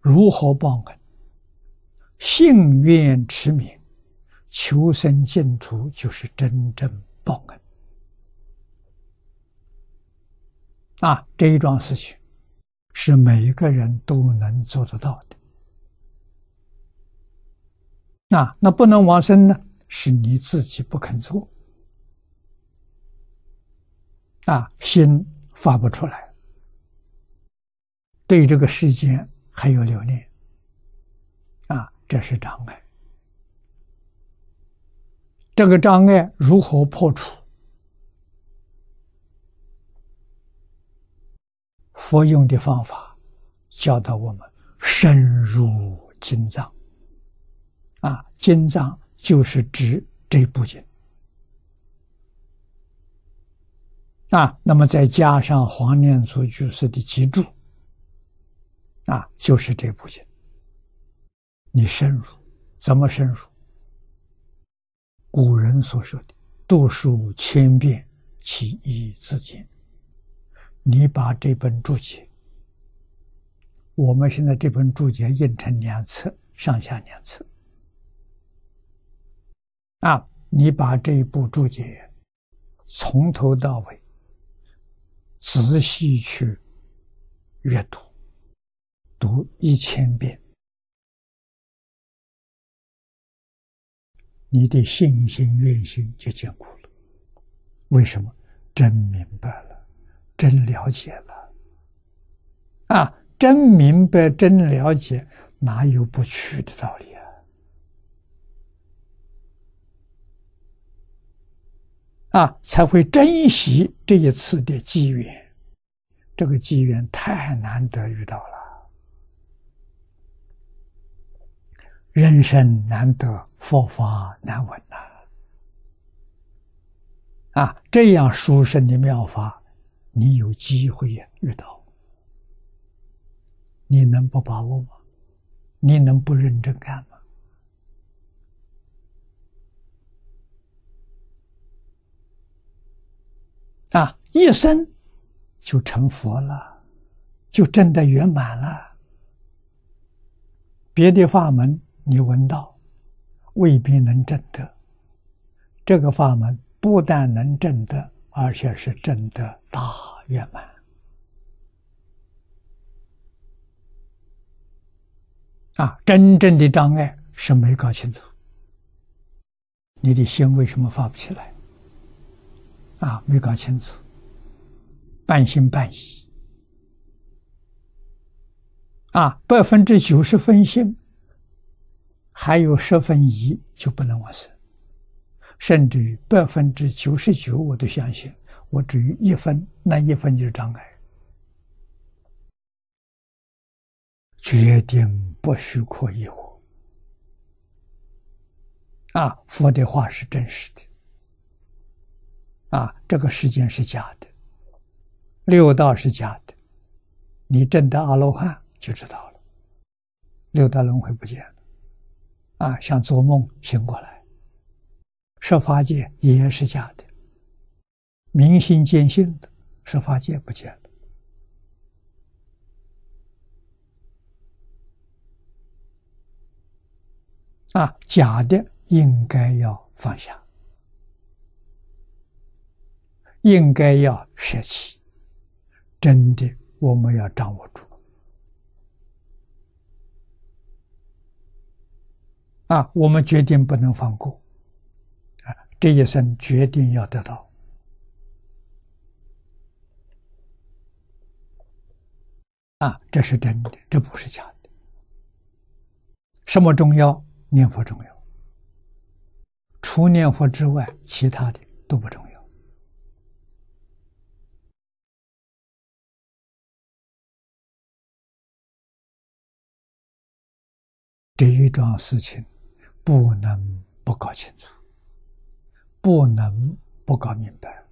如何报恩？信愿持名，求生净土，就是真正报恩。啊，这一桩事情是每一个人都能做得到的。那那不能往生呢？是你自己不肯做。啊，心发不出来，对这个世间还有留恋。啊，这是障碍。这个障碍如何破除？佛用的方法，教导我们深入经藏。啊，经藏就是指这部经。啊，那么再加上黄念祖居士的集注，啊，就是这部经。你深入，怎么深入？古人所说的“读书千遍，其义自见”。你把这本注解，我们现在这本注解印成两册，上下两册。啊，你把这一部注解从头到尾仔细去阅读，读一千遍，你的信心、愿心就坚固了。为什么？真明白了。真了解了，啊！真明白，真了解，哪有不去的道理啊？啊，才会珍惜这一次的机缘。这个机缘太难得遇到了，人生难得，佛法难闻呐！啊，这样殊胜的妙法。你有机会，遇到，你能不把握吗？你能不认真干吗？啊，一生就成佛了，就真的圆满了。别的法门你闻到，未必能证得。这个法门不但能证得。而且是证得大圆满啊！真正的障碍是没搞清楚，你的心为什么发不起来？啊，没搞清楚，半信半疑啊，百分之九十分信，还有十分一，就不能往生。甚至于百分之九十九，我都相信。我只有一分，那一分就是障碍。决定不许可疑惑。啊，佛的话是真实的。啊，这个世间是假的，六道是假的。你证得阿罗汉就知道了，六道轮回不见。啊，像做梦醒过来。设法界也是假的，明心见性的设法界不见了啊！假的应该要放下，应该要舍弃，真的我们要掌握住啊！我们决定不能放过。啊这一生决定要得到啊！这是真的，这不是假的。什么重要？念佛重要。除念佛之外，其他的都不重要。这一桩事情不能不搞清楚。不能不搞明白。